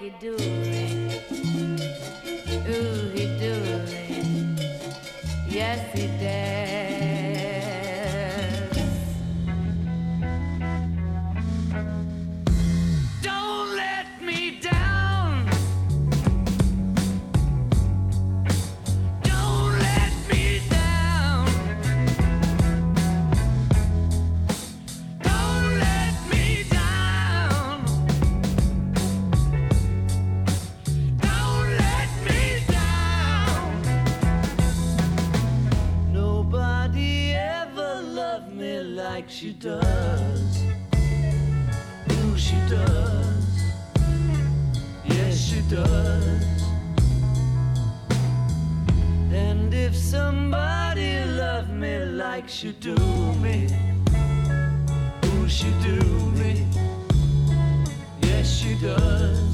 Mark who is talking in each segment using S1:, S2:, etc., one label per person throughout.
S1: You do.
S2: And if somebody loved me like you do me, oh she do me, yes she does.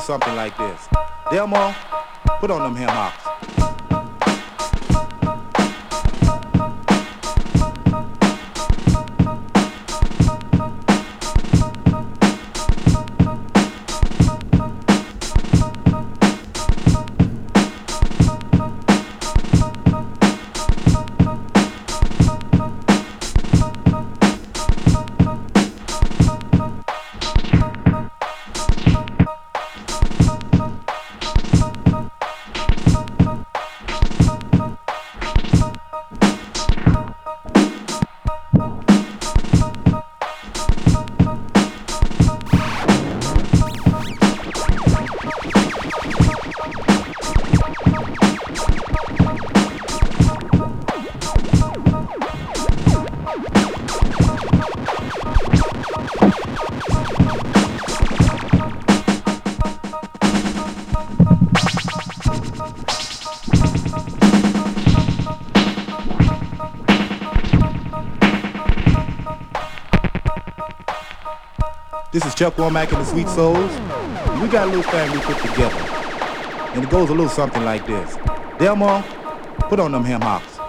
S3: Something like this. Delmo, put on them hocks. Chuck Womack and the Sweet Souls. We got a little we put together, and it goes a little something like this. Delmo, put on them ham hocks.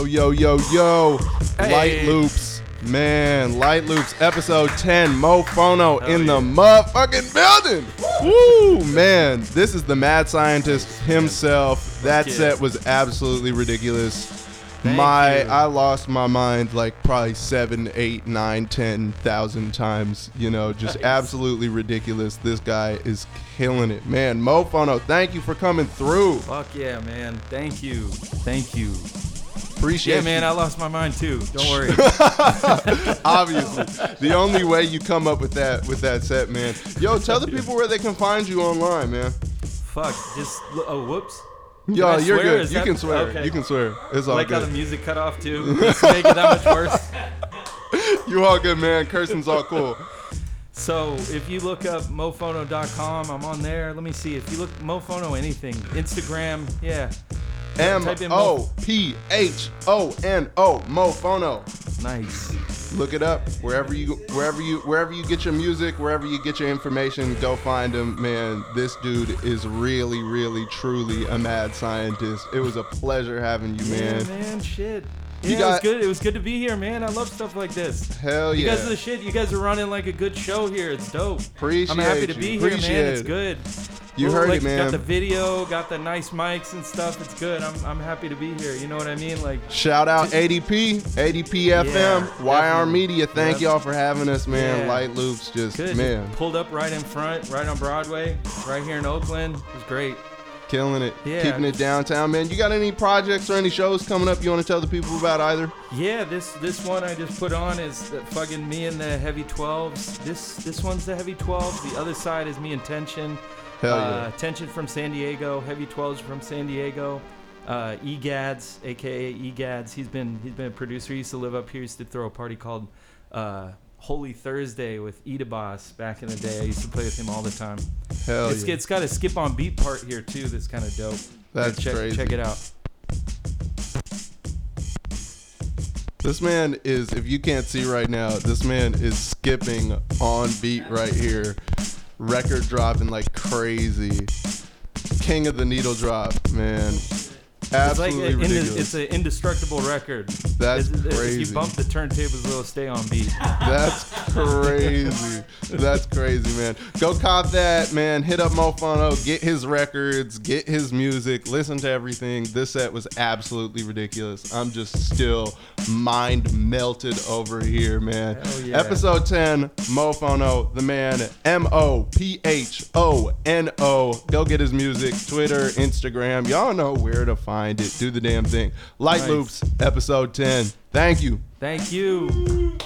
S4: Yo, yo, yo, yo.
S5: Hey.
S4: Lite Loops. Man, Lite Loops, episode 10. Mophono in the
S5: yeah.
S4: motherfucking building. Woo, man. This is the mad scientist himself. That set was absolutely ridiculous.
S5: Thank
S4: my,
S5: you.
S4: I lost my mind like probably seven, eight, nine, ten thousand times. You know, just
S5: Nice.
S4: absolutely ridiculous. This guy is killing it, man. Mophono, thank you for coming through.
S5: Fuck yeah, man. Thank you. Thank you.
S4: Appreciate
S5: Yeah, man,
S4: you.
S5: I lost my mind too. Don't worry.
S4: Obviously, the only way you come up with that with that set, man. Yo, tell the people where they can find you online, man.
S5: Fuck. Just oh, whoops.
S4: Yo, you're
S5: swear?
S4: good.
S5: Is
S4: You
S5: that-
S4: can swear.
S5: okay.
S4: You can swear. It's all good.
S5: like how the music cut off too. Make it that much worse.
S4: You all good, man. Cursing's all cool.
S5: So if you look up mophono.com, I'm on there. Let me see. If you look mofono anything, Instagram, yeah,
S4: M O P H O N O Mophono.
S5: nice.
S4: Look it up wherever you wherever you wherever you get your music, wherever you get your information. Go find him, man. This dude is really, really, truly a mad scientist. It was a pleasure having you, man.
S5: Yeah, man, shit.
S4: You
S5: Yeah, it was good. It was good to be here, man. I love stuff like this.
S4: Hell yeah!
S5: You guys are the shit. You guys are running like a good show here. It's dope.
S4: Appreciate
S5: I'm happy to
S4: you.
S5: be here, man.
S4: Appreciate
S5: It's good.
S4: You
S5: Well,
S4: heard
S5: like,
S4: it, man.
S5: Got the video, got the nice mics and stuff. It's good. I'm, I'm happy to be here. You know what I mean? Like,
S4: Shout out ADP, ADP FM,
S5: Yeah,
S4: YR. Media. Thank
S5: Yep.
S4: y'all for having us, man.
S5: Yeah.
S4: Lite Loops, just
S5: good.
S4: man,
S5: pulled up right in front, right on Broadway, right here in Oakland. It was great.
S4: Killing it,
S5: Yeah.
S4: keeping it downtown, man. You got any projects or any shows coming up you want to tell the people about either?
S5: Yeah, this this one I just put on is the fucking me and the heavy 12s. This this one's the heavy 12s. The other side is me and Tension.
S4: Hell yeah.
S5: Uh, Tension from San Diego, heavy 12s from San Diego. Uh, Egads, aka Egads, he's been he's been a producer. He used to live up here. He used to throw a party called uh, Holy Thursday with Boss back in the day. I used to play with him all the time.
S4: Hell
S5: it's,
S4: yeah.
S5: it's got a skip on beat part here too. That's kind of dope.
S4: That's
S5: check,
S4: crazy.
S5: Check it out.
S4: This man is, if you can't see right now, this man is skipping on beat right here. Record dropping like crazy. King of the needle drop, man.
S5: It's like
S4: Absolutely
S5: a, inde-
S4: ridiculous.
S5: it's an indestructible record.
S4: That's
S5: It's- it's-
S4: crazy.
S5: you bump the turntables, it'll stay on beat.
S4: That's crazy. That's crazy, man. Go cop that, man. Hit up Mophono, get his records, get his music, listen to everything. This set was absolutely ridiculous. I'm just still mind melted over here, man.
S5: Yeah.
S4: Episode 10, Mophono, the man, M O P H O N O. Go get his music, Twitter, Instagram. Y'all know where to find it. Do the damn thing. Lite
S5: Nice.
S4: Loops, episode 10. Thank you.
S5: Thank you.